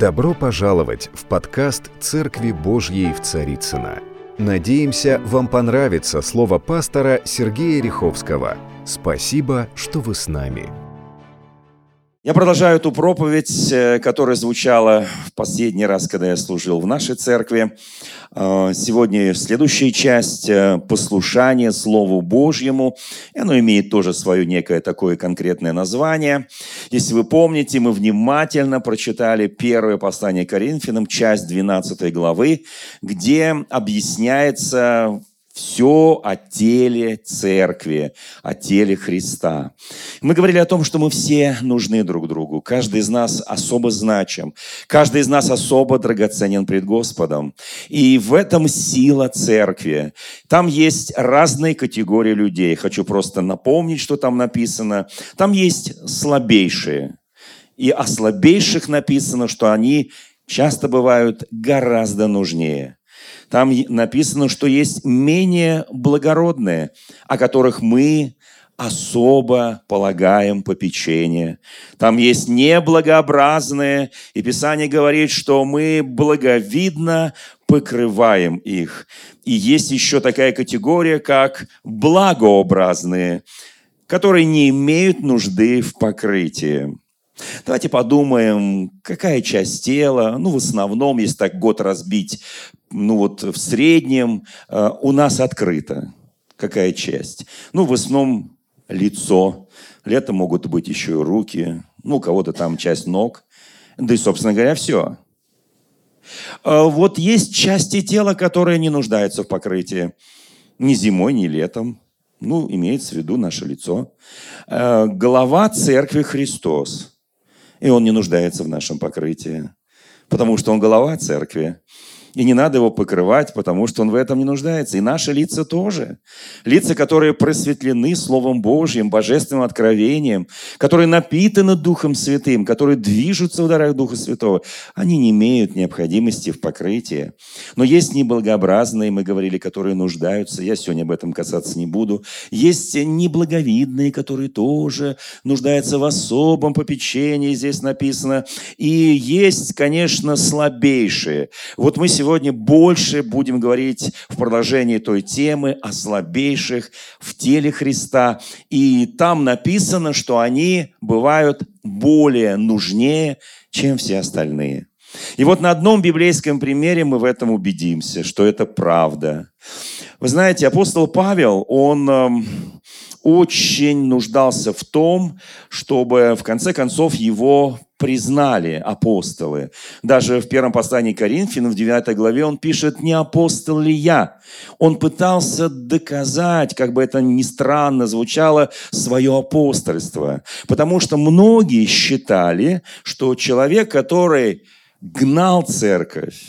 Добро пожаловать в подкаст «Церкви Божьей в Царицына. Надеемся, вам понравится слово пастора Сергея Риховского. Спасибо, что вы с нами. Я продолжаю эту проповедь, э, которая звучала в последний раз, когда я служил в нашей церкви. Э, сегодня следующая часть э, – послушание Слову Божьему. И оно имеет тоже свое некое такое конкретное название. Если вы помните, мы внимательно прочитали первое послание Коринфянам, часть 12 главы, где объясняется все о теле церкви, о теле Христа. Мы говорили о том, что мы все нужны друг другу. Каждый из нас особо значим. Каждый из нас особо драгоценен пред Господом. И в этом сила церкви. Там есть разные категории людей. Хочу просто напомнить, что там написано. Там есть слабейшие. И о слабейших написано, что они часто бывают гораздо нужнее – там написано, что есть менее благородные, о которых мы особо полагаем попечение. Там есть неблагообразные, и Писание говорит, что мы благовидно покрываем их. И есть еще такая категория, как благообразные, которые не имеют нужды в покрытии. Давайте подумаем, какая часть тела, ну, в основном, если так год разбить, ну, вот в среднем э, у нас открыта. Какая часть? Ну, в основном лицо. Летом могут быть еще и руки. Ну, у кого-то там часть ног. Да и, собственно говоря, все. Э, вот есть части тела, которые не нуждаются в покрытии. Ни зимой, ни летом. Ну, имеется в виду наше лицо. Э, голова церкви Христос – и он не нуждается в нашем покрытии, потому что он голова церкви. И не надо его покрывать, потому что он в этом не нуждается. И наши лица тоже. Лица, которые просветлены Словом Божьим, Божественным откровением, которые напитаны Духом Святым, которые движутся в дарах Духа Святого, они не имеют необходимости в покрытии. Но есть неблагообразные, мы говорили, которые нуждаются. Я сегодня об этом касаться не буду. Есть неблаговидные, которые тоже нуждаются в особом попечении, здесь написано. И есть, конечно, слабейшие. Вот мы сегодня больше будем говорить в продолжении той темы о слабейших в теле Христа. И там написано, что они бывают более нужнее, чем все остальные. И вот на одном библейском примере мы в этом убедимся, что это правда. Вы знаете, апостол Павел, он эм, очень нуждался в том, чтобы в конце концов его признали апостолы. Даже в первом послании Коринфянам, в 9 главе, он пишет, не апостол ли я? Он пытался доказать, как бы это ни странно звучало, свое апостольство. Потому что многие считали, что человек, который гнал церковь,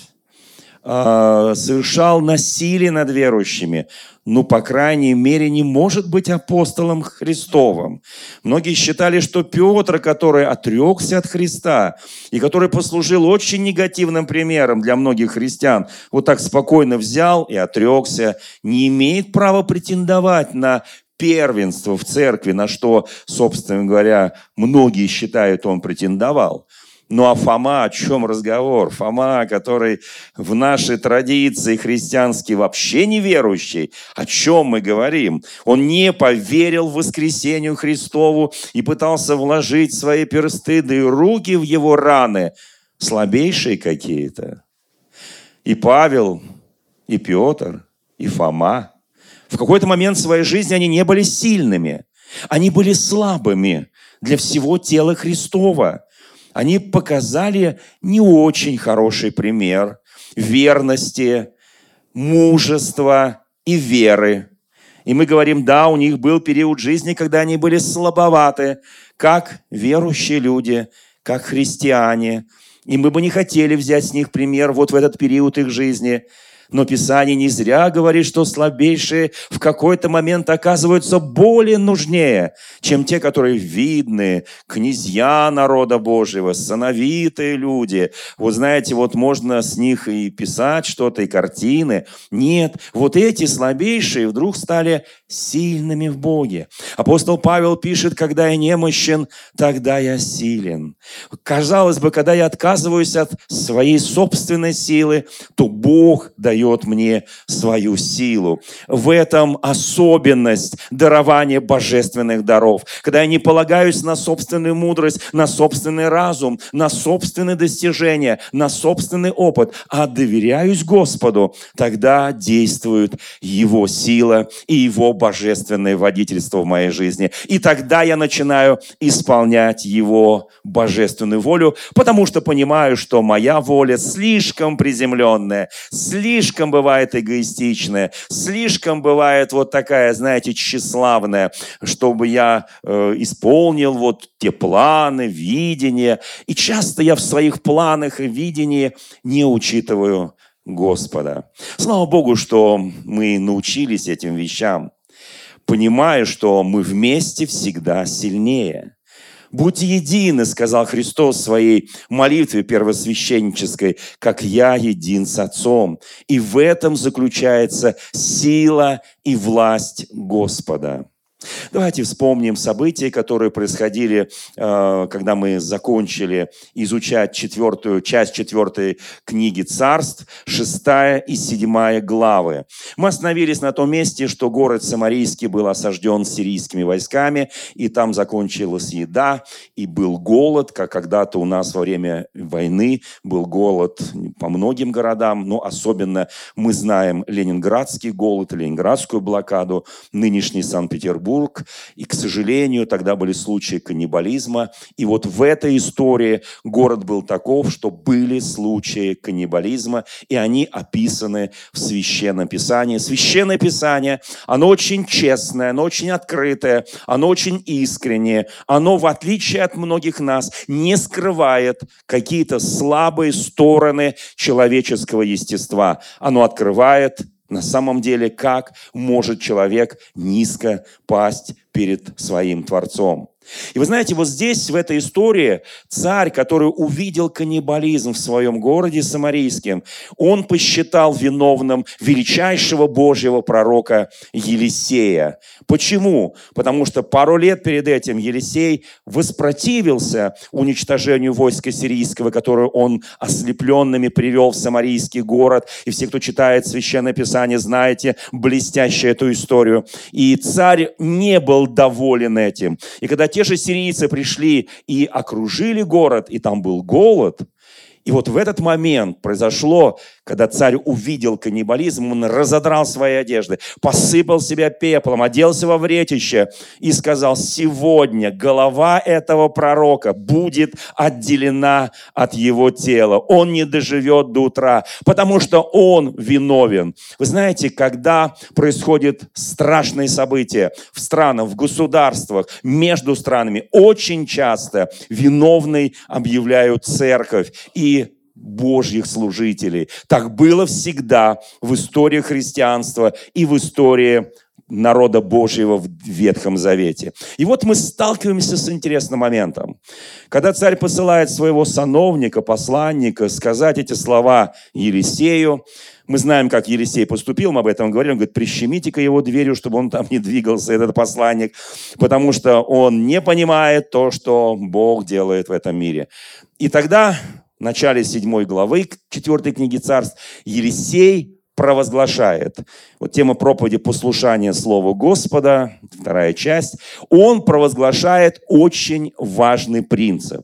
а, совершал насилие над верующими, ну, по крайней мере, не может быть апостолом Христовым. Многие считали, что Петр, который отрекся от Христа и который послужил очень негативным примером для многих христиан, вот так спокойно взял и отрекся, не имеет права претендовать на первенство в церкви, на что, собственно говоря, многие считают, он претендовал. Ну а Фома, о чем разговор? Фома, который в нашей традиции христианский вообще неверующий. О чем мы говорим? Он не поверил в воскресению Христову и пытался вложить свои персты да руки в его раны. Слабейшие какие-то. И Павел, и Петр, и Фома. В какой-то момент своей жизни они не были сильными. Они были слабыми для всего тела Христова они показали не очень хороший пример верности, мужества и веры. И мы говорим, да, у них был период жизни, когда они были слабоваты, как верующие люди, как христиане. И мы бы не хотели взять с них пример вот в этот период их жизни. Но Писание не зря говорит, что слабейшие в какой-то момент оказываются более нужнее, чем те, которые видны, князья народа Божьего, сановитые люди. Вот знаете, вот можно с них и писать что-то, и картины. Нет, вот эти слабейшие вдруг стали сильными в Боге. Апостол Павел пишет, когда я немощен, тогда я силен. Казалось бы, когда я отказываюсь от своей собственной силы, то Бог дает мне свою силу. В этом особенность дарования божественных даров. Когда я не полагаюсь на собственную мудрость, на собственный разум, на собственные достижения, на собственный опыт, а доверяюсь Господу, тогда действует Его сила и Его божественное водительство в моей жизни. И тогда я начинаю исполнять Его божественную волю, потому что понимаю, что моя воля слишком приземленная, слишком бывает эгоистичная, слишком бывает вот такая, знаете, тщеславная, чтобы я э, исполнил вот те планы, видения. И часто я в своих планах и видении не учитываю Господа. Слава Богу, что мы научились этим вещам понимая, что мы вместе всегда сильнее. «Будьте едины», — сказал Христос в своей молитве первосвященнической, «как я един с Отцом». И в этом заключается сила и власть Господа. Давайте вспомним события, которые происходили, э, когда мы закончили изучать четвертую, часть четвертой книги царств, шестая и седьмая главы. Мы остановились на том месте, что город Самарийский был осажден сирийскими войсками, и там закончилась еда, и был голод, как когда-то у нас во время войны был голод по многим городам, но особенно мы знаем Ленинградский голод, Ленинградскую блокаду, нынешний Санкт-Петербург, Петербург, и, к сожалению, тогда были случаи каннибализма. И вот в этой истории город был таков, что были случаи каннибализма, и они описаны в Священном Писании. Священное Писание, оно очень честное, оно очень открытое, оно очень искреннее, оно, в отличие от многих нас, не скрывает какие-то слабые стороны человеческого естества. Оно открывает на самом деле, как может человек низко пасть перед своим Творцом? И вы знаете, вот здесь, в этой истории, царь, который увидел каннибализм в своем городе Самарийском, он посчитал виновным величайшего Божьего пророка Елисея. Почему? Потому что пару лет перед этим Елисей воспротивился уничтожению войска сирийского, которое он ослепленными привел в Самарийский город. И все, кто читает Священное Писание, знаете блестящую эту историю. И царь не был доволен этим. И когда те же сирийцы пришли и окружили город, и там был голод, и вот в этот момент произошло когда царь увидел каннибализм, он разодрал свои одежды, посыпал себя пеплом, оделся во вретище и сказал, сегодня голова этого пророка будет отделена от его тела. Он не доживет до утра, потому что он виновен. Вы знаете, когда происходят страшные события в странах, в государствах, между странами, очень часто виновный объявляют церковь. И Божьих служителей. Так было всегда в истории христианства и в истории народа Божьего в Ветхом Завете. И вот мы сталкиваемся с интересным моментом. Когда царь посылает своего сановника, посланника сказать эти слова Елисею, мы знаем, как Елисей поступил, мы об этом говорили. Он говорит, прищемите-ка его дверью, чтобы он там не двигался, этот посланник, потому что он не понимает то, что Бог делает в этом мире. И тогда в начале 7 главы 4 книги царств Елисей провозглашает. Вот тема проповеди «Послушание Слову Господа», вторая часть. Он провозглашает очень важный принцип.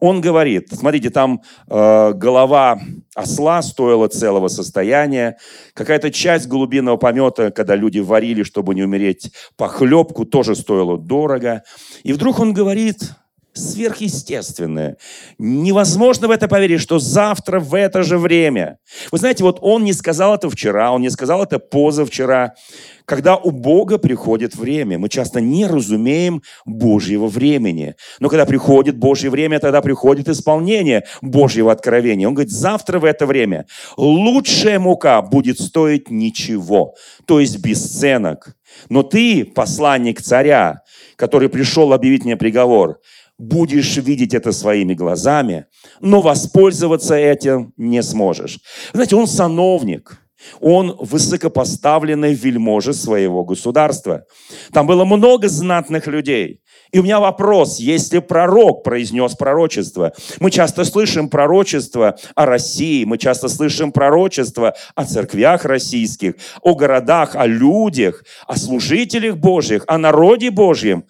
Он говорит, смотрите, там э, голова осла стоила целого состояния, какая-то часть голубиного помета, когда люди варили, чтобы не умереть, похлебку, тоже стоила дорого. И вдруг он говорит сверхъестественное. Невозможно в это поверить, что завтра в это же время. Вы знаете, вот он не сказал это вчера, он не сказал это позавчера. Когда у Бога приходит время, мы часто не разумеем Божьего времени. Но когда приходит Божье время, тогда приходит исполнение Божьего откровения. Он говорит, завтра в это время лучшая мука будет стоить ничего, то есть бесценок. Но ты, посланник царя, который пришел объявить мне приговор, будешь видеть это своими глазами, но воспользоваться этим не сможешь. Знаете, он сановник, он высокопоставленный вельможа своего государства. Там было много знатных людей. И у меня вопрос, если пророк произнес пророчество, мы часто слышим пророчество о России, мы часто слышим пророчество о церквях российских, о городах, о людях, о служителях Божьих, о народе Божьем,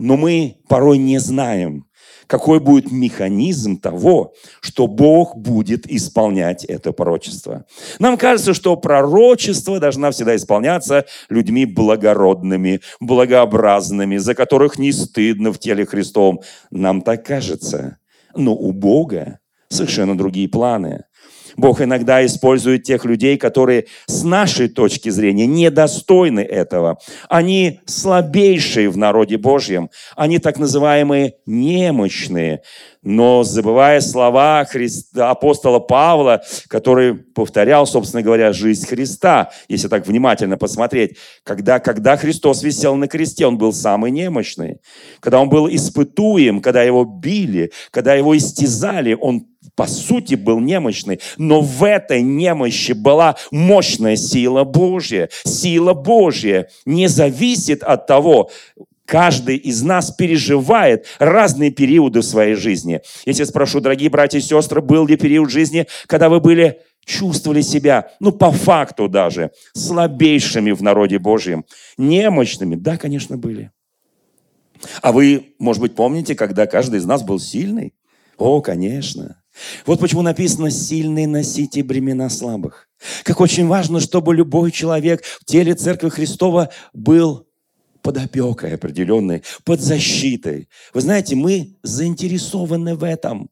но мы порой не знаем, какой будет механизм того, что Бог будет исполнять это пророчество. Нам кажется, что пророчество должна всегда исполняться людьми благородными, благообразными, за которых не стыдно в теле Христовом. Нам так кажется. Но у Бога совершенно другие планы. Бог иногда использует тех людей, которые с нашей точки зрения недостойны этого. Они слабейшие в народе Божьем. Они так называемые немощные. Но забывая слова Христа, апостола Павла, который повторял, собственно говоря, жизнь Христа, если так внимательно посмотреть, когда, когда Христос висел на кресте, он был самый немощный. Когда он был испытуем, когда его били, когда его истязали, он по сути был немощный, но в этой немощи была мощная сила Божья. Сила Божья не зависит от того, Каждый из нас переживает разные периоды в своей жизни. Если спрошу, дорогие братья и сестры, был ли период жизни, когда вы были чувствовали себя, ну, по факту даже, слабейшими в народе Божьем, немощными? Да, конечно, были. А вы, может быть, помните, когда каждый из нас был сильный? О, конечно. Вот почему написано «сильный носите бремена слабых». Как очень важно, чтобы любой человек в теле Церкви Христова был под опекой определенной, под защитой. Вы знаете, мы заинтересованы в этом.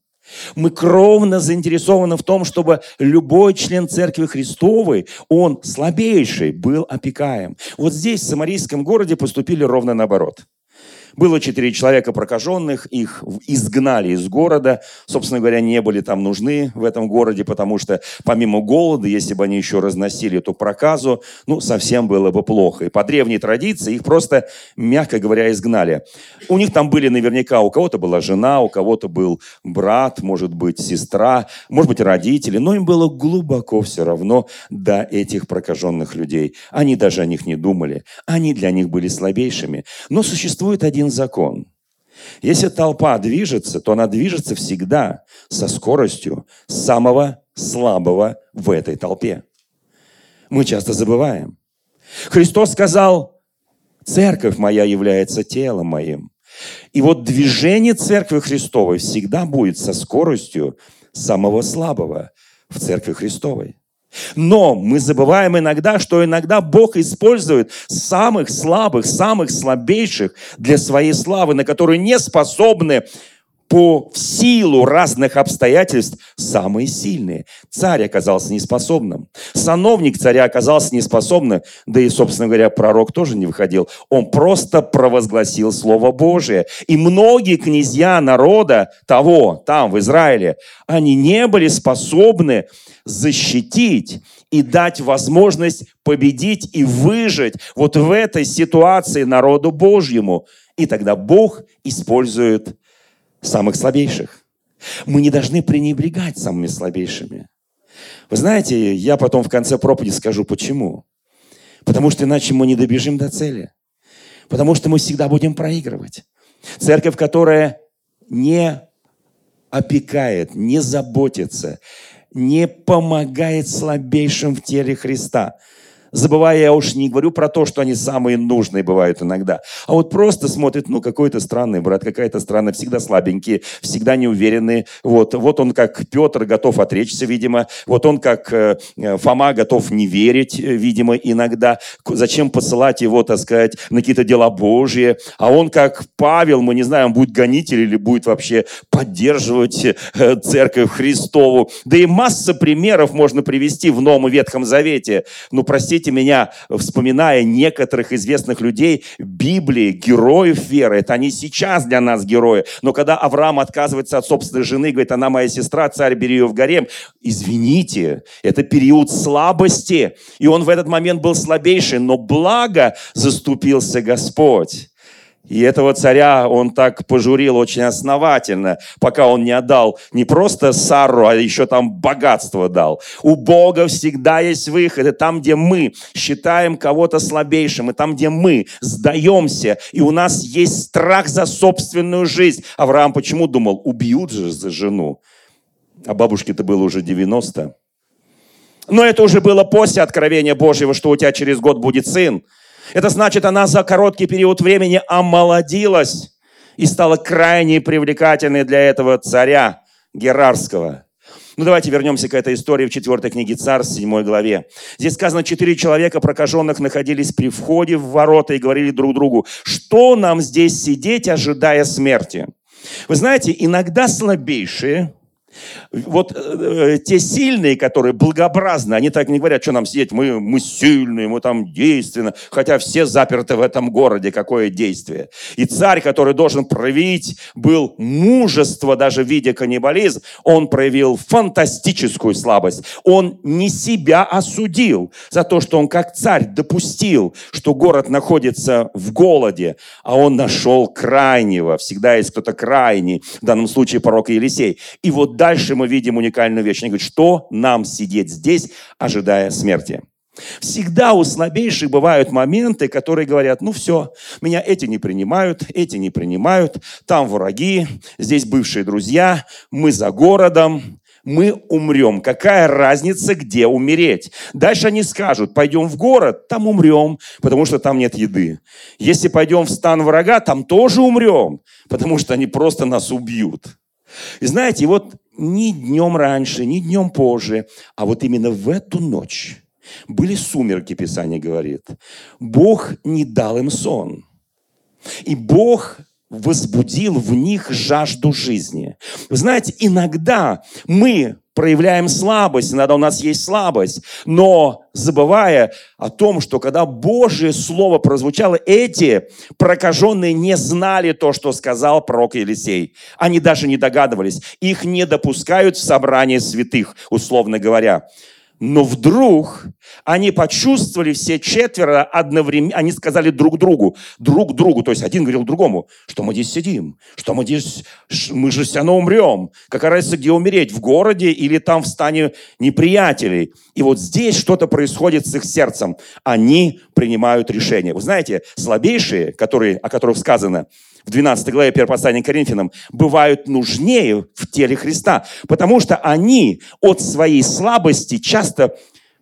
Мы кровно заинтересованы в том, чтобы любой член Церкви Христовой, он слабейший, был опекаем. Вот здесь, в Самарийском городе, поступили ровно наоборот – было четыре человека прокаженных, их изгнали из города. Собственно говоря, не были там нужны в этом городе, потому что помимо голода, если бы они еще разносили эту проказу, ну, совсем было бы плохо. И по древней традиции их просто, мягко говоря, изгнали. У них там были наверняка, у кого-то была жена, у кого-то был брат, может быть, сестра, может быть, родители, но им было глубоко все равно до этих прокаженных людей. Они даже о них не думали. Они для них были слабейшими. Но существует один один закон. Если толпа движется, то она движется всегда со скоростью самого слабого в этой толпе. Мы часто забываем. Христос сказал, церковь моя является телом моим. И вот движение церкви Христовой всегда будет со скоростью самого слабого в церкви Христовой. Но мы забываем иногда, что иногда Бог использует самых слабых, самых слабейших для своей славы, на которые не способны по силу разных обстоятельств самые сильные. Царь оказался неспособным. Сановник царя оказался неспособным. Да и, собственно говоря, пророк тоже не выходил. Он просто провозгласил Слово Божие. И многие князья народа того, там, в Израиле, они не были способны защитить и дать возможность победить и выжить вот в этой ситуации народу Божьему. И тогда Бог использует самых слабейших. Мы не должны пренебрегать самыми слабейшими. Вы знаете, я потом в конце проповеди скажу, почему. Потому что иначе мы не добежим до цели. Потому что мы всегда будем проигрывать. Церковь, которая не опекает, не заботится, не помогает слабейшим в теле Христа. Забывая, я уж не говорю про то, что они самые нужные бывают иногда, а вот просто смотрит, ну, какой-то странный брат, какая-то странная, всегда слабенькие, всегда неуверенные. Вот, вот он как Петр готов отречься, видимо, вот он как э, Фома готов не верить, э, видимо, иногда. Зачем посылать его, так сказать, на какие-то дела Божьи? А он как Павел, мы не знаем, будет гонитель или будет вообще поддерживать э, церковь Христову. Да и масса примеров можно привести в Новом и Ветхом Завете. Ну, простите, простите меня, вспоминая некоторых известных людей Библии, героев веры, это они сейчас для нас герои, но когда Авраам отказывается от собственной жены, говорит, она моя сестра, царь, бери ее в гарем, извините, это период слабости, и он в этот момент был слабейший, но благо заступился Господь. И этого царя он так пожурил очень основательно, пока он не отдал не просто Сару, а еще там богатство дал. У Бога всегда есть выход. И там, где мы считаем кого-то слабейшим, и там, где мы сдаемся, и у нас есть страх за собственную жизнь. Авраам почему думал, убьют же за жену? А бабушке-то было уже 90. Но это уже было после откровения Божьего, что у тебя через год будет сын. Это значит, она за короткий период времени омолодилась и стала крайне привлекательной для этого царя Герарского. Ну, давайте вернемся к этой истории в 4 книге Царств, 7 главе. Здесь сказано, четыре человека прокаженных находились при входе в ворота и говорили друг другу, что нам здесь сидеть, ожидая смерти? Вы знаете, иногда слабейшие вот э, э, те сильные, которые благообразны, они так не говорят, что нам сидеть, мы, мы сильные, мы там действенны, хотя все заперты в этом городе, какое действие. И царь, который должен проявить, был мужество даже в виде каннибализм, он проявил фантастическую слабость. Он не себя осудил за то, что он как царь допустил, что город находится в голоде, а он нашел крайнего. Всегда есть кто-то крайний, в данном случае пророк Елисей. И вот дальше мы видим уникальную вещь. Они говорят, что нам сидеть здесь, ожидая смерти? Всегда у слабейших бывают моменты, которые говорят, ну все, меня эти не принимают, эти не принимают, там враги, здесь бывшие друзья, мы за городом, мы умрем. Какая разница, где умереть? Дальше они скажут, пойдем в город, там умрем, потому что там нет еды. Если пойдем в стан врага, там тоже умрем, потому что они просто нас убьют. И знаете, вот ни днем раньше, ни днем позже, а вот именно в эту ночь были сумерки, Писание говорит. Бог не дал им сон. И Бог возбудил в них жажду жизни. Вы знаете, иногда мы проявляем слабость, иногда у нас есть слабость, но забывая о том, что когда Божье Слово прозвучало, эти прокаженные не знали то, что сказал пророк Елисей. Они даже не догадывались. Их не допускают в собрание святых, условно говоря. Но вдруг они почувствовали все четверо одновременно, они сказали друг другу, друг другу, то есть один говорил другому, что мы здесь сидим, что мы здесь, мы же все равно умрем. Какая разница, где умереть, в городе или там в стане неприятелей. И вот здесь что-то происходит с их сердцем. Они принимают решение. Вы знаете, слабейшие, которые, о которых сказано, в 12 главе 1 послания Коринфянам, бывают нужнее в теле Христа, потому что они от своей слабости часто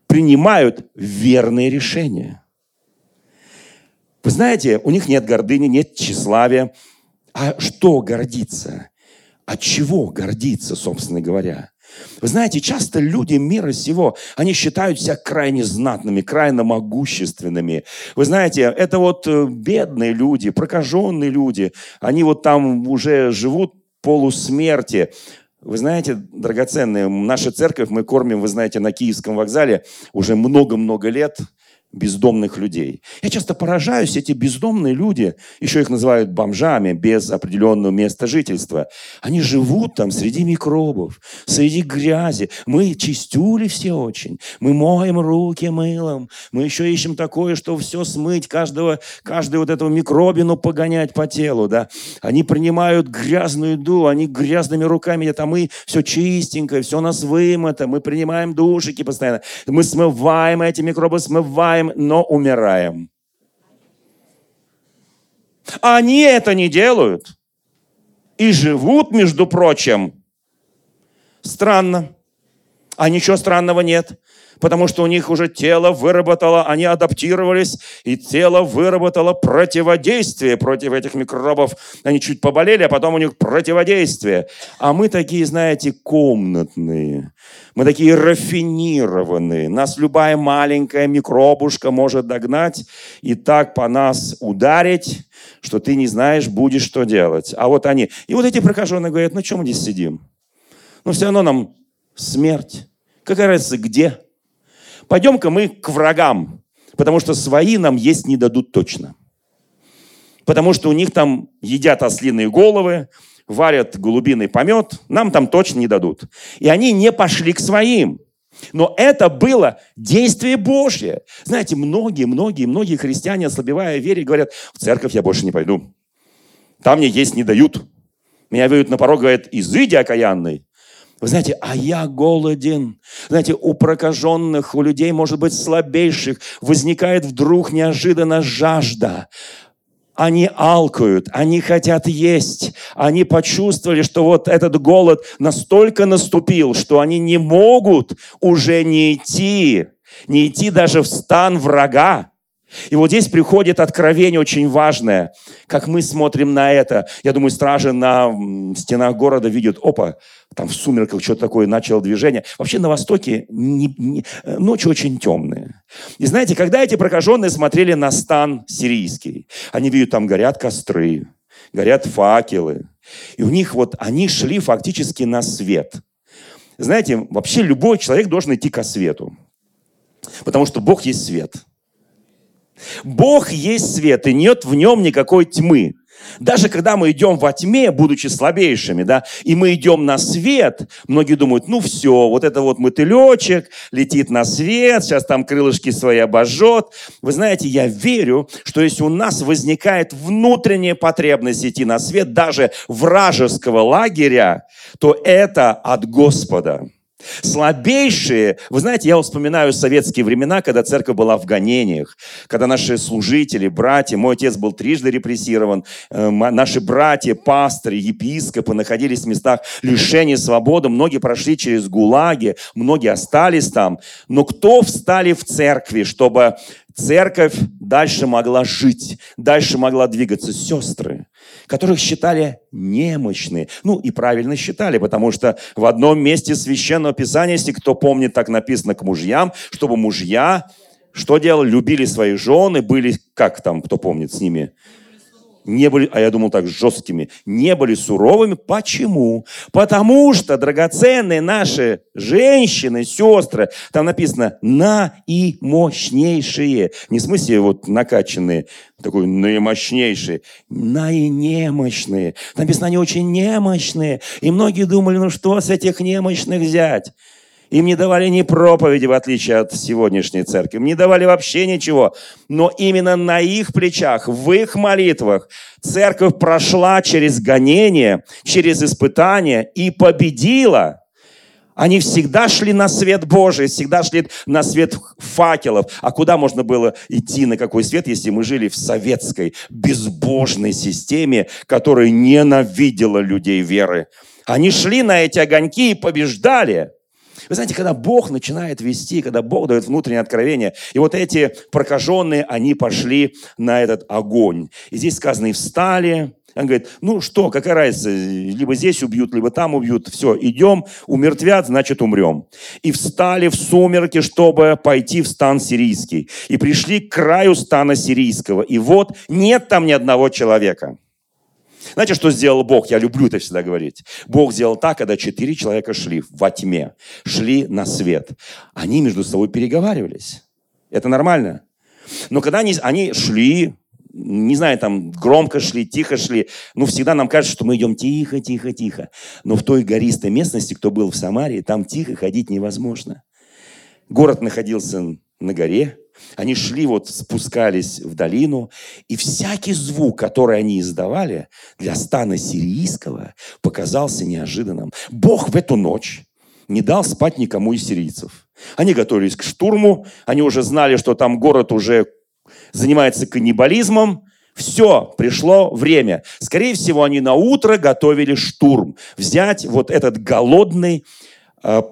принимают верные решения. Вы знаете, у них нет гордыни, нет тщеславия. А что гордиться? От чего гордиться, собственно говоря? Вы знаете, часто люди мира сего, они считают себя крайне знатными, крайне могущественными. Вы знаете, это вот э, бедные люди, прокаженные люди, они вот там уже живут полусмерти. Вы знаете, драгоценные, наша церковь мы кормим, вы знаете, на Киевском вокзале уже много-много лет – бездомных людей. Я часто поражаюсь, эти бездомные люди, еще их называют бомжами, без определенного места жительства. Они живут там среди микробов, среди грязи. Мы чистюли все очень. Мы моем руки мылом. Мы еще ищем такое, что все смыть, каждого, каждую вот эту микробину погонять по телу. Да? Они принимают грязную еду, они грязными руками едят, а мы все чистенькое, все у нас вымыто, мы принимаем душики постоянно. Мы смываем эти микробы, смываем страдаем, но умираем. Они это не делают. И живут, между прочим, странно. А ничего странного нет потому что у них уже тело выработало, они адаптировались, и тело выработало противодействие против этих микробов. Они чуть поболели, а потом у них противодействие. А мы такие, знаете, комнатные. Мы такие рафинированные. Нас любая маленькая микробушка может догнать и так по нас ударить, что ты не знаешь, будешь что делать. А вот они. И вот эти прокаженные говорят, ну чем мы здесь сидим? Ну все равно нам смерть. Какая разница, где? Пойдем-ка мы к врагам, потому что свои нам есть не дадут точно. Потому что у них там едят ослиные головы, варят голубиный помет, нам там точно не дадут. И они не пошли к своим. Но это было действие Божье. Знаете, многие, многие, многие христиане, ослабевая вере, говорят, в церковь я больше не пойду. Там мне есть не дают. Меня выйдут на порог, говорят, изыди окаянный. Вы знаете, а я голоден. Знаете, у прокаженных, у людей, может быть, слабейших, возникает вдруг неожиданно жажда. Они алкают, они хотят есть. Они почувствовали, что вот этот голод настолько наступил, что они не могут уже не идти, не идти даже в стан врага. И вот здесь приходит откровение очень важное. Как мы смотрим на это, я думаю, стражи на стенах города видят, опа, там в сумерках что-то такое начало движение. Вообще на Востоке не, не, ночи очень темные. И знаете, когда эти прокаженные смотрели на стан сирийский, они видят, там горят костры, горят факелы. И у них вот, они шли фактически на свет. Знаете, вообще любой человек должен идти ко свету. Потому что Бог есть свет. Бог есть свет, и нет в нем никакой тьмы. Даже когда мы идем во тьме, будучи слабейшими, да, и мы идем на свет, многие думают, ну все, вот это вот мотылечек летит на свет, сейчас там крылышки свои обожжет. Вы знаете, я верю, что если у нас возникает внутренняя потребность идти на свет, даже вражеского лагеря, то это от Господа. Слабейшие, вы знаете, я вспоминаю советские времена, когда церковь была в гонениях, когда наши служители, братья, мой отец был трижды репрессирован, э, наши братья, пасторы, епископы находились в местах лишения свободы, многие прошли через ГУЛАГи, многие остались там, но кто встали в церкви, чтобы церковь дальше могла жить, дальше могла двигаться. Сестры, которых считали немощные. Ну и правильно считали, потому что в одном месте Священного Писания, если кто помнит, так написано к мужьям, чтобы мужья что делали? Любили своих жены, были, как там, кто помнит, с ними? Не были, а я думал так, жесткими, не были суровыми. Почему? Потому что драгоценные наши женщины, сестры, там написано наимощнейшие. Не в смысле вот накачанные, такой наимощнейшие, наинемощные. Написано, они очень немощные. И многие думали, ну что с этих немощных взять? Им не давали ни проповеди, в отличие от сегодняшней церкви. Им не давали вообще ничего. Но именно на их плечах, в их молитвах церковь прошла через гонение, через испытания и победила. Они всегда шли на свет Божий, всегда шли на свет факелов. А куда можно было идти, на какой свет, если мы жили в советской безбожной системе, которая ненавидела людей веры? Они шли на эти огоньки и побеждали. Вы знаете, когда Бог начинает вести, когда Бог дает внутреннее откровение, и вот эти прокаженные, они пошли на этот огонь. И здесь сказано, и встали, он говорит, ну что, какая разница, либо здесь убьют, либо там убьют. Все, идем, умертвят, значит умрем. И встали в сумерки, чтобы пойти в стан сирийский. И пришли к краю стана сирийского. И вот нет там ни одного человека. Знаете, что сделал Бог? Я люблю это всегда говорить. Бог сделал так, когда четыре человека шли во тьме, шли на свет. Они между собой переговаривались. Это нормально. Но когда они, они шли, не знаю, там громко шли, тихо шли, ну, всегда нам кажется, что мы идем тихо, тихо, тихо. Но в той гористой местности, кто был в Самарии, там тихо ходить невозможно. Город находился на горе, они шли, вот спускались в долину, и всякий звук, который они издавали для стана сирийского, показался неожиданным. Бог в эту ночь не дал спать никому из сирийцев. Они готовились к штурму, они уже знали, что там город уже занимается каннибализмом, все, пришло время. Скорее всего, они на утро готовили штурм. Взять вот этот голодный, э,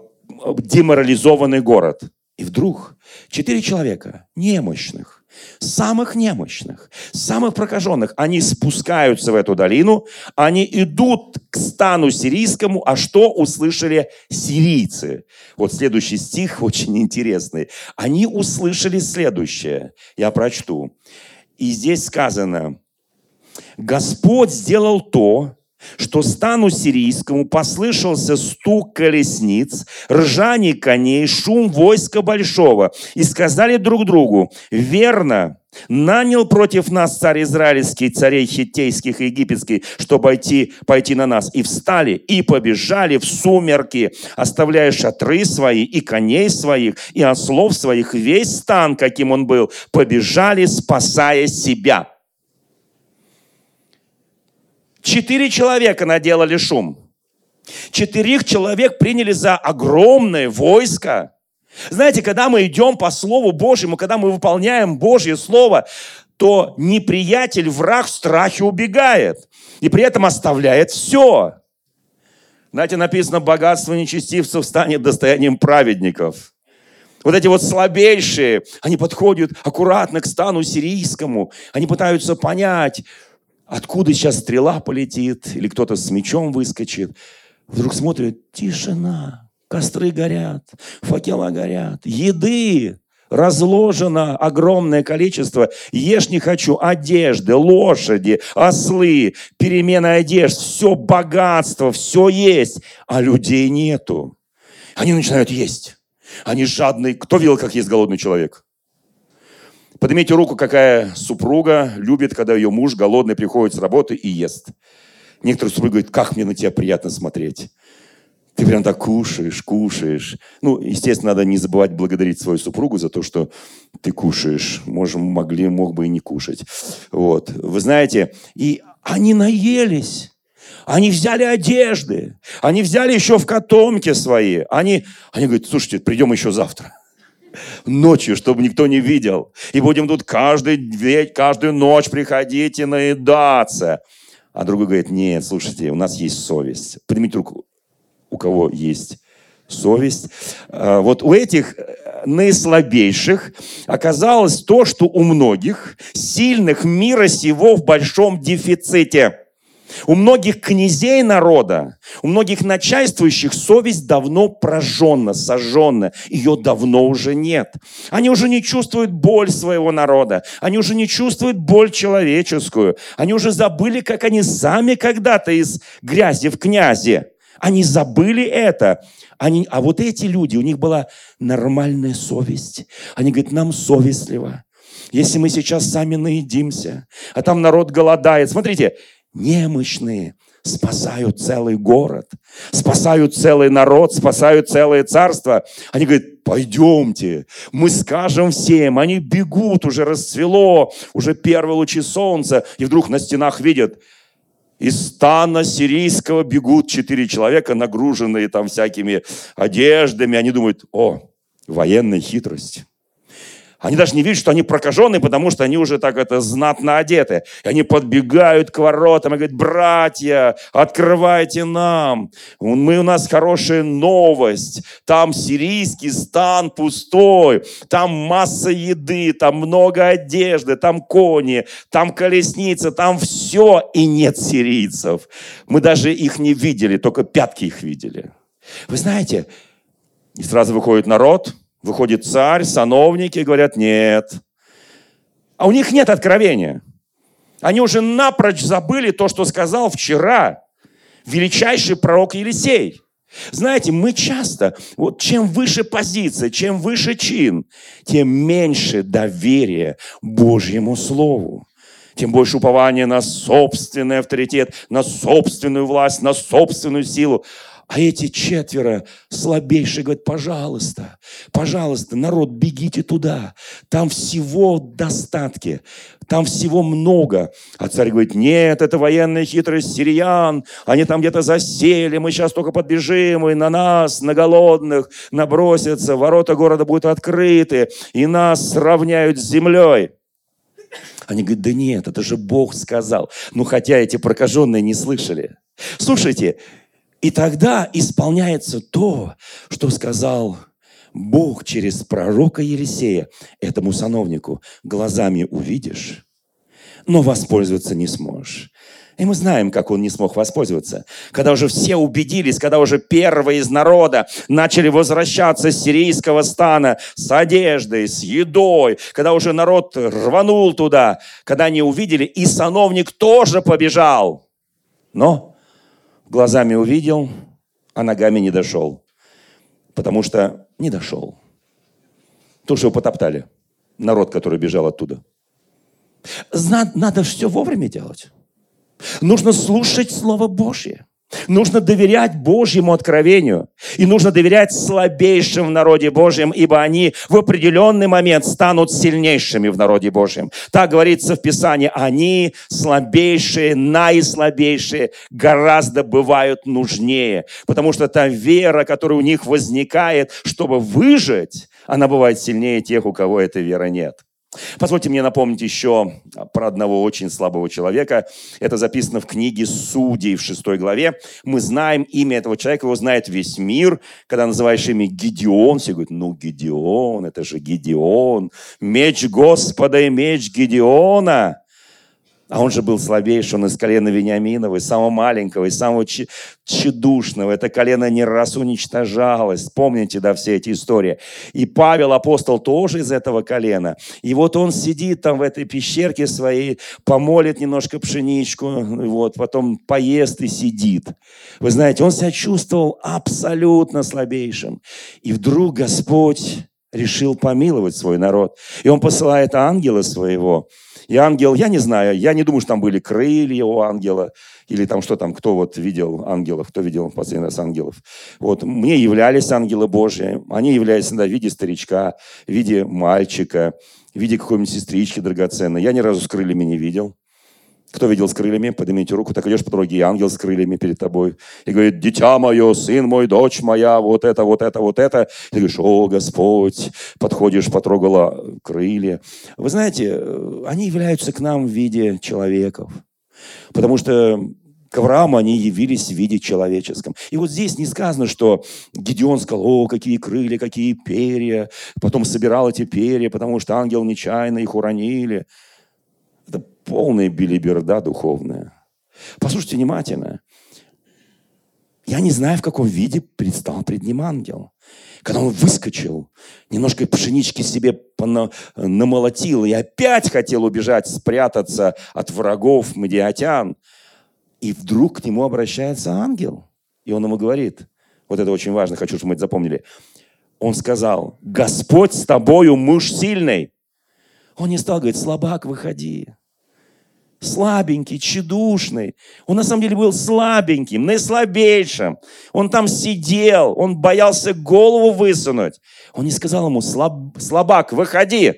деморализованный город. И вдруг четыре человека, немощных, самых немощных, самых прокаженных, они спускаются в эту долину, они идут к стану сирийскому, а что услышали сирийцы? Вот следующий стих очень интересный. Они услышали следующее, я прочту. И здесь сказано, Господь сделал то, что стану сирийскому послышался стук колесниц, ржание коней, шум войска большого. И сказали друг другу, верно, нанял против нас царь израильский, царей хиттейских и египетских, чтобы пойти, пойти на нас. И встали, и побежали в сумерки, оставляя шатры свои, и коней своих, и ослов своих, весь стан, каким он был, побежали, спасая себя. Четыре человека наделали шум. Четырех человек приняли за огромное войско. Знаете, когда мы идем по Слову Божьему, когда мы выполняем Божье Слово, то неприятель, враг в страхе убегает. И при этом оставляет все. Знаете, написано, богатство нечестивцев станет достоянием праведников. Вот эти вот слабейшие, они подходят аккуратно к стану сирийскому. Они пытаются понять, откуда сейчас стрела полетит, или кто-то с мечом выскочит. Вдруг смотрят, тишина, костры горят, факела горят, еды разложено огромное количество. Ешь не хочу, одежды, лошади, ослы, перемена одежд, все богатство, все есть, а людей нету. Они начинают есть. Они жадные. Кто видел, как есть голодный человек? Поднимите руку, какая супруга любит, когда ее муж голодный приходит с работы и ест. Некоторые супруги говорят, как мне на тебя приятно смотреть. Ты прям так кушаешь, кушаешь. Ну, естественно, надо не забывать благодарить свою супругу за то, что ты кушаешь. Можем, могли, мог бы и не кушать. Вот. Вы знаете, и они наелись. Они взяли одежды. Они взяли еще в котомке свои. Они, они говорят, слушайте, придем еще завтра ночью, чтобы никто не видел. И будем тут каждый, каждую ночь приходить и наедаться. А другой говорит, нет, слушайте, у нас есть совесть. Поднимите руку, у кого есть совесть. А, вот у этих э, наислабейших оказалось то, что у многих сильных мира сего в большом дефиците – у многих князей народа, у многих начальствующих совесть давно прожжена, сожжена. Ее давно уже нет. Они уже не чувствуют боль своего народа. Они уже не чувствуют боль человеческую. Они уже забыли, как они сами когда-то из грязи в князе. Они забыли это. Они, а вот эти люди, у них была нормальная совесть. Они говорят, нам совестливо. Если мы сейчас сами наедимся, а там народ голодает. Смотрите, немощные спасают целый город, спасают целый народ, спасают целое царство. Они говорят, пойдемте, мы скажем всем. Они бегут, уже расцвело, уже первые лучи солнца, и вдруг на стенах видят, из стана сирийского бегут четыре человека, нагруженные там всякими одеждами. Они думают, о, военная хитрость. Они даже не видят, что они прокаженные, потому что они уже так это знатно одеты. И они подбегают к воротам и говорят, братья, открывайте нам. Мы, у нас хорошая новость. Там сирийский стан пустой. Там масса еды, там много одежды, там кони, там колесницы, там все. И нет сирийцев. Мы даже их не видели, только пятки их видели. Вы знаете, и сразу выходит народ – Выходит царь, сановники говорят, нет. А у них нет откровения. Они уже напрочь забыли то, что сказал вчера величайший пророк Елисей. Знаете, мы часто, вот чем выше позиция, чем выше чин, тем меньше доверия Божьему Слову тем больше упования на собственный авторитет, на собственную власть, на собственную силу. А эти четверо слабейшие говорят, пожалуйста, пожалуйста, народ, бегите туда. Там всего достатки, там всего много. А царь говорит, нет, это военная хитрость сириян, они там где-то засели, мы сейчас только подбежим, и на нас, на голодных, набросятся, ворота города будут открыты, и нас сравняют с землей. Они говорят, да нет, это же Бог сказал. Ну, хотя эти прокаженные не слышали. Слушайте, И тогда исполняется то, что сказал Бог через пророка Елисея этому сановнику. Глазами увидишь, но воспользоваться не сможешь. И мы знаем, как он не смог воспользоваться. Когда уже все убедились, когда уже первые из народа начали возвращаться с сирийского стана с одеждой, с едой, когда уже народ рванул туда, когда они увидели, и сановник тоже побежал. Но глазами увидел, а ногами не дошел. Потому что не дошел. То, что его потоптали. Народ, который бежал оттуда. Надо, все вовремя делать. Нужно слушать Слово Божье. Нужно доверять Божьему откровению. И нужно доверять слабейшим в народе Божьем, ибо они в определенный момент станут сильнейшими в народе Божьем. Так говорится в Писании. Они слабейшие, наислабейшие, гораздо бывают нужнее. Потому что та вера, которая у них возникает, чтобы выжить, она бывает сильнее тех, у кого этой веры нет. Позвольте мне напомнить еще про одного очень слабого человека. Это записано в книге Судей в шестой главе. Мы знаем имя этого человека, его знает весь мир. Когда называешь имя Гедеон, все говорят, ну, Гедеон, это же Гедеон. Меч Господа и меч Гедеона. А он же был слабейший, он из колена Вениаминова, из самого маленького, из самого тщедушного. Это колено не раз уничтожалось. Помните, да, все эти истории. И Павел, апостол, тоже из этого колена. И вот он сидит там в этой пещерке своей, помолит немножко пшеничку, вот, потом поест и сидит. Вы знаете, он себя чувствовал абсолютно слабейшим. И вдруг Господь решил помиловать свой народ. И он посылает ангела своего, и ангел, я не знаю, я не думаю, что там были крылья у ангела, или там что там, кто вот видел ангелов, кто видел в последний раз ангелов. Вот, мне являлись ангелы Божьи, они являлись иногда в виде старичка, в виде мальчика, в виде какой-нибудь сестрички драгоценной. Я ни разу с крыльями не видел. Кто видел с крыльями? Поднимите руку. Так идешь по дороге, и ангел с крыльями перед тобой. И говорит, дитя мое, сын мой, дочь моя, вот это, вот это, вот это. И ты говоришь, о, Господь. Подходишь, потрогала крылья. Вы знаете, э, они являются к нам в виде человеков. Потому что к Аврааму они явились в виде человеческом. И вот здесь не сказано, что Гедеон сказал, о, какие крылья, какие перья. Потом собирал эти перья, потому что ангел нечаянно их уронили. Полная билиберда духовная. Послушайте внимательно. Я не знаю, в каком виде предстал пред ним ангел. Когда он выскочил, немножко пшенички себе намолотил и опять хотел убежать, спрятаться от врагов медиатян. И вдруг к нему обращается ангел. И он ему говорит, вот это очень важно, хочу, чтобы мы это запомнили. Он сказал, Господь с тобою, муж сильный. Он не стал говорить, слабак, выходи слабенький, тщедушный. Он на самом деле был слабеньким, наислабейшим. Он там сидел, он боялся голову высунуть. Он не сказал ему, Слаб, слабак, выходи,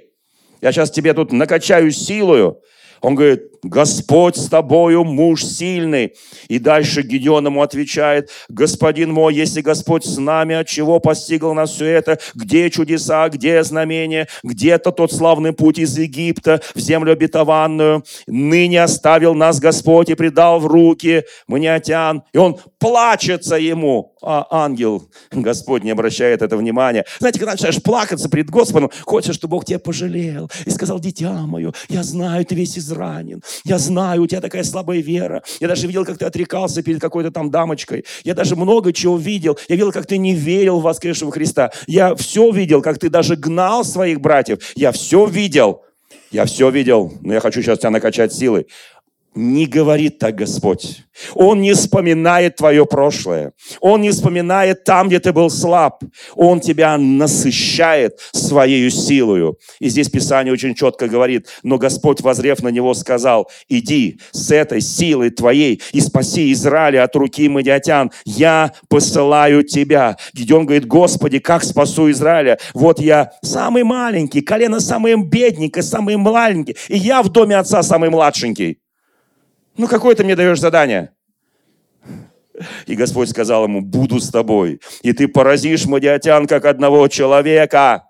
я сейчас тебе тут накачаю силою. Он говорит, Господь с тобою, муж сильный. И дальше Гедеон ему отвечает, Господин мой, если Господь с нами, от чего постигло нас все это? Где чудеса, где знамения? Где-то тот славный путь из Египта в землю обетованную? Ныне оставил нас Господь и предал в руки маниатян. И он плачется ему. А ангел, Господь не обращает это внимания. Знаете, когда начинаешь плакаться перед Господом, хочешь, чтобы Бог тебя пожалел и сказал, дитя мое, я знаю, ты весь изранен. Я знаю, у тебя такая слабая вера. Я даже видел, как ты отрекался перед какой-то там дамочкой. Я даже много чего видел. Я видел, как ты не верил в воскресшего Христа. Я все видел, как ты даже гнал своих братьев. Я все видел. Я все видел, но я хочу сейчас тебя накачать силой. Не говорит так Господь. Он не вспоминает твое прошлое. Он не вспоминает там, где ты был слаб. Он тебя насыщает своей силою. И здесь Писание очень четко говорит, но Господь, возрев на него, сказал, иди с этой силой твоей и спаси Израиля от руки мадиатян. Я посылаю тебя. Гидеон говорит, Господи, как спасу Израиля? Вот я самый маленький, колено самое бедненькое, самый маленький. И я в доме отца самый младшенький. Ну, какое ты мне даешь задание? И Господь сказал ему, буду с тобой, и ты поразишь мадиатян, как одного человека.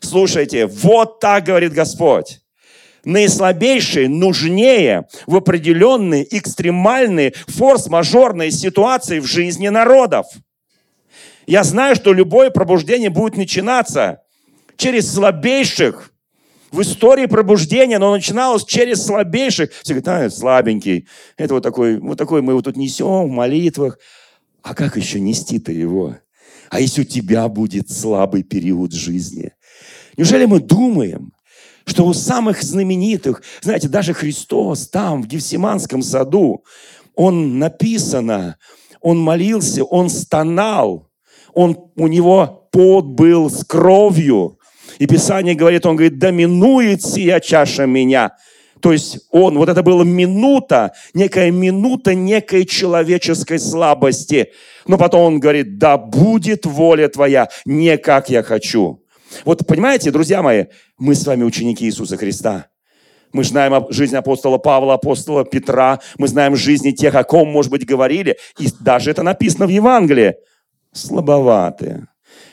Слушайте, вот так говорит Господь. наислабейшие нужнее в определенные экстремальные форс-мажорные ситуации в жизни народов. Я знаю, что любое пробуждение будет начинаться через слабейших, в истории пробуждения, но начиналось через слабейших. Все говорят, а, слабенький. Это вот такой, вот такой мы его тут несем в молитвах. А как еще нести-то его? А если у тебя будет слабый период жизни? Неужели мы думаем, что у самых знаменитых, знаете, даже Христос там, в Гефсиманском саду, он написано, он молился, он стонал, он, у него пот был с кровью. И Писание говорит, он говорит, доминует сия чаша меня. То есть он, вот это была минута, некая минута некой человеческой слабости. Но потом он говорит, да будет воля твоя, не как я хочу. Вот понимаете, друзья мои, мы с вами ученики Иисуса Христа. Мы знаем жизнь апостола Павла, апостола Петра. Мы знаем жизни тех, о ком, может быть, говорили. И даже это написано в Евангелии. Слабоватые.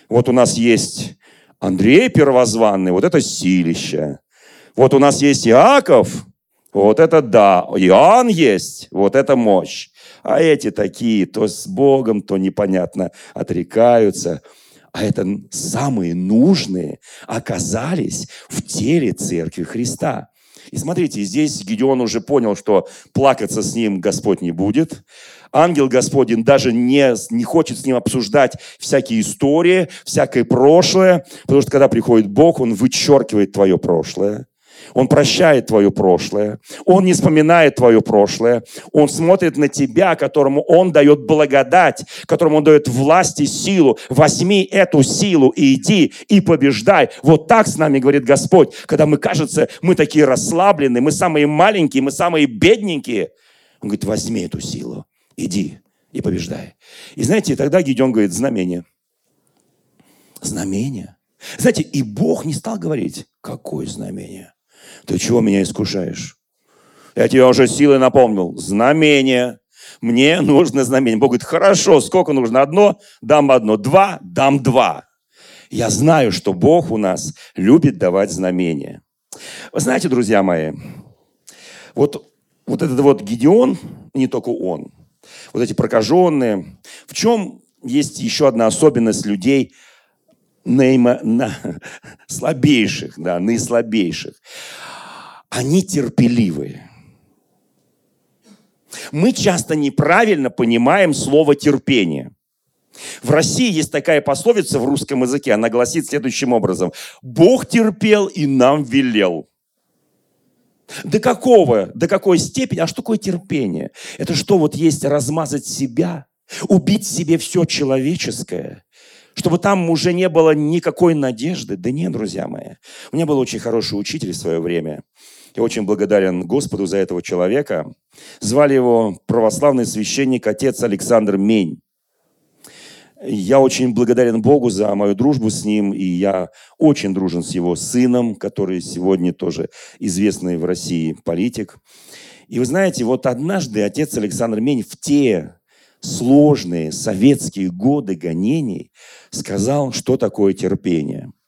Вот у нас есть Андрей Первозванный, вот это силище. Вот у нас есть Иаков, вот это да. Иоанн есть, вот это мощь. А эти такие, то с Богом, то непонятно отрекаются а это самые нужные, оказались в теле Церкви Христа. И смотрите, здесь Гедеон уже понял, что плакаться с ним Господь не будет. Ангел Господень даже не, не хочет с ним обсуждать всякие истории, всякое прошлое, потому что когда приходит Бог, Он вычеркивает твое прошлое. Он прощает твое прошлое. Он не вспоминает твое прошлое. Он смотрит на тебя, которому Он дает благодать, которому Он дает власть и силу. Возьми эту силу и иди, и побеждай. Вот так с нами говорит Господь, когда мы, кажется, мы такие расслабленные, мы самые маленькие, мы самые бедненькие. Он говорит, возьми эту силу, иди и побеждай. И знаете, тогда Гедеон говорит, знамение. Знамение. Знаете, и Бог не стал говорить, какое знамение. Ты чего меня искушаешь? Я тебе уже силой напомнил. Знамение. Мне нужно знамение. Бог говорит, хорошо, сколько нужно? Одно? Дам одно. Два? Дам два. Я знаю, что Бог у нас любит давать знамения. Вы знаете, друзья мои, вот, вот этот вот Гедеон, не только он, вот эти прокаженные, в чем есть еще одна особенность людей, наимо, на, слабейших, да, наислабейших они терпеливые. Мы часто неправильно понимаем слово терпение. В России есть такая пословица в русском языке, она гласит следующим образом. Бог терпел и нам велел. До какого, до какой степени, а что такое терпение? Это что вот есть размазать себя, убить себе все человеческое, чтобы там уже не было никакой надежды? Да нет, друзья мои. У меня был очень хороший учитель в свое время. Я очень благодарен Господу за этого человека. Звали его православный священник, отец Александр Мень. Я очень благодарен Богу за мою дружбу с ним, и я очень дружен с его сыном, который сегодня тоже известный в России политик. И вы знаете, вот однажды отец Александр Мень в те сложные советские годы гонений сказал, что такое терпение –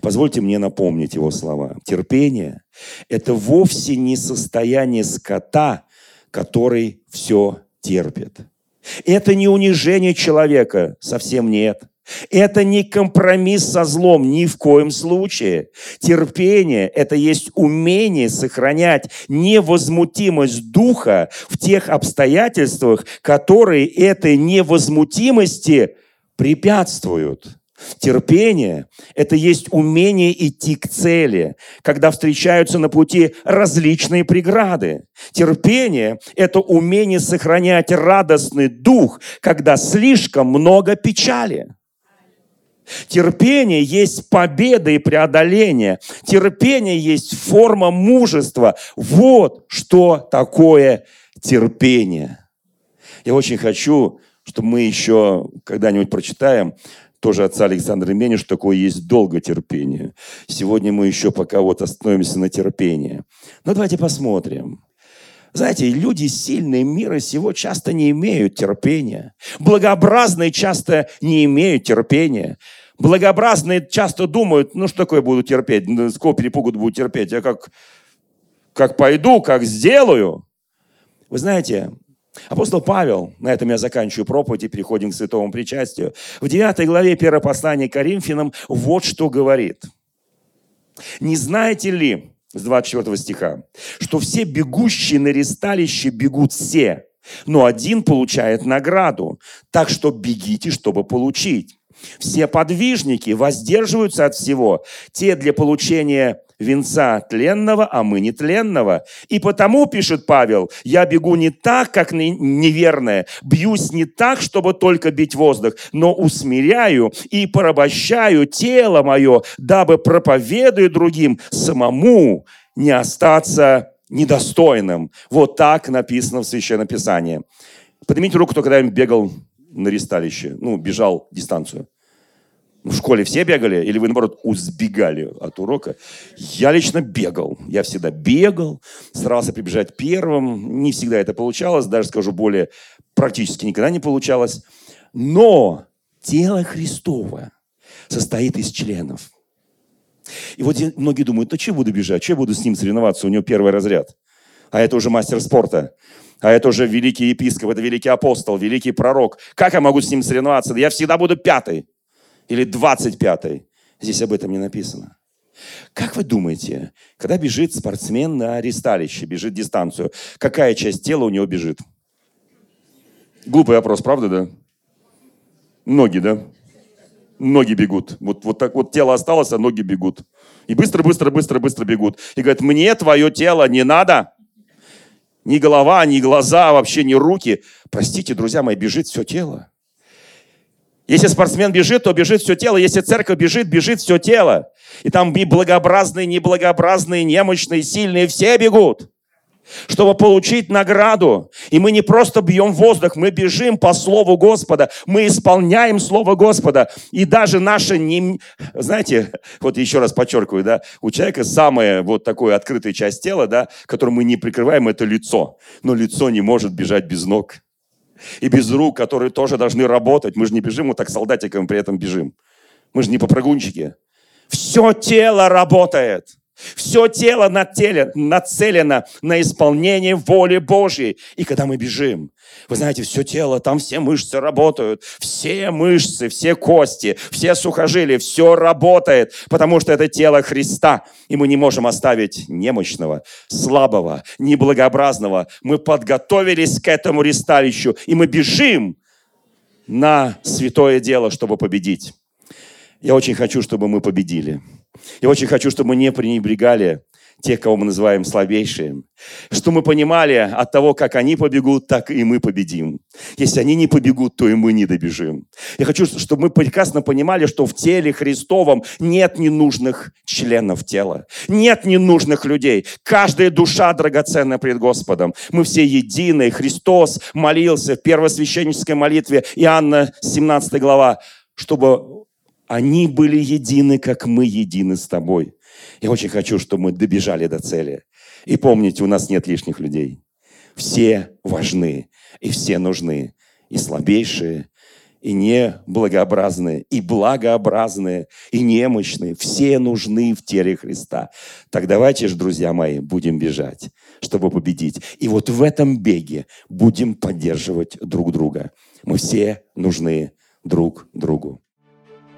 Позвольте мне напомнить его слова. Терпение – это вовсе не состояние скота, который все терпит. Это не унижение человека, совсем нет. Это не компромисс со злом, ни в коем случае. Терпение – это есть умение сохранять невозмутимость духа в тех обстоятельствах, которые этой невозмутимости препятствуют. Терпение – это есть умение идти к цели, когда встречаются на пути различные преграды. Терпение – это умение сохранять радостный дух, когда слишком много печали. Терпение есть победа и преодоление. Терпение есть форма мужества. Вот что такое терпение. Я очень хочу, чтобы мы еще когда-нибудь прочитаем тоже отца Александра Мени, что такое есть долготерпение. Сегодня мы еще пока вот остановимся на терпении. Но давайте посмотрим. Знаете, люди сильные мира сего часто не имеют терпения. Благообразные часто не имеют терпения. Благообразные часто думают, ну что такое буду терпеть, сколько перепугу буду терпеть, я как как пойду, как сделаю. Вы знаете, апостол Павел, на этом я заканчиваю проповедь и переходим к святому причастию, в 9 главе 1 послания к Коринфянам вот что говорит. «Не знаете ли, с 24 стиха, что все бегущие на ресталище бегут все, но один получает награду. Так что бегите, чтобы получить. Все подвижники воздерживаются от всего, те для получения венца тленного, а мы не тленного. И потому, пишет Павел, я бегу не так, как неверное, бьюсь не так, чтобы только бить воздух, но усмиряю и порабощаю тело мое, дабы проповедуя другим самому не остаться недостойным. Вот так написано в Священном Писании. Поднимите руку, кто когда-нибудь бегал на ресталище, ну, бежал дистанцию. В школе все бегали, или вы, наоборот, узбегали от урока? Я лично бегал. Я всегда бегал, старался прибежать первым. Не всегда это получалось, даже, скажу более, практически никогда не получалось. Но тело Христово состоит из членов. И вот многие думают, ну что я буду бежать, что я буду с ним соревноваться, у него первый разряд. А это уже мастер спорта. А это уже великий епископ, это великий апостол, великий пророк. Как я могу с ним соревноваться? Я всегда буду пятый или двадцать пятый. Здесь об этом не написано. Как вы думаете, когда бежит спортсмен на ресталище, бежит дистанцию, какая часть тела у него бежит? Глупый вопрос, правда, да? Ноги, да? ноги бегут. Вот, вот так вот тело осталось, а ноги бегут. И быстро, быстро, быстро, быстро бегут. И говорят, мне твое тело не надо. Ни голова, ни глаза, вообще ни руки. Простите, друзья мои, бежит все тело. Если спортсмен бежит, то бежит все тело. Если церковь бежит, бежит все тело. И там и благообразные, неблагообразные, немощные, сильные, все бегут чтобы получить награду. И мы не просто бьем воздух, мы бежим по Слову Господа, мы исполняем Слово Господа. И даже наша, не... знаете, вот еще раз подчеркиваю, да, у человека самая вот такая открытая часть тела, да, которую мы не прикрываем, это лицо. Но лицо не может бежать без ног. И без рук, которые тоже должны работать. Мы же не бежим вот так солдатиком, при этом бежим. Мы же не попрыгунчики. Все тело работает. Все тело нацелено на исполнение воли Божьей. И когда мы бежим, вы знаете, все тело, там все мышцы работают, все мышцы, все кости, все сухожилия, все работает, потому что это тело Христа. И мы не можем оставить немощного, слабого, неблагообразного. Мы подготовились к этому ресталищу, и мы бежим на святое дело, чтобы победить. Я очень хочу, чтобы мы победили. Я очень хочу, чтобы мы не пренебрегали тех, кого мы называем слабейшими. Что мы понимали от того, как они побегут, так и мы победим. Если они не побегут, то и мы не добежим. Я хочу, чтобы мы прекрасно понимали, что в теле Христовом нет ненужных членов тела. Нет ненужных людей. Каждая душа драгоценна пред Господом. Мы все едины. Христос молился в первосвященнической молитве Иоанна 17 глава, чтобы они были едины, как мы едины с тобой. Я очень хочу, чтобы мы добежали до цели. И помните, у нас нет лишних людей. Все важны, и все нужны. И слабейшие, и неблагообразные, и благообразные, и немощные. Все нужны в теле Христа. Так давайте же, друзья мои, будем бежать, чтобы победить. И вот в этом беге будем поддерживать друг друга. Мы все нужны друг другу.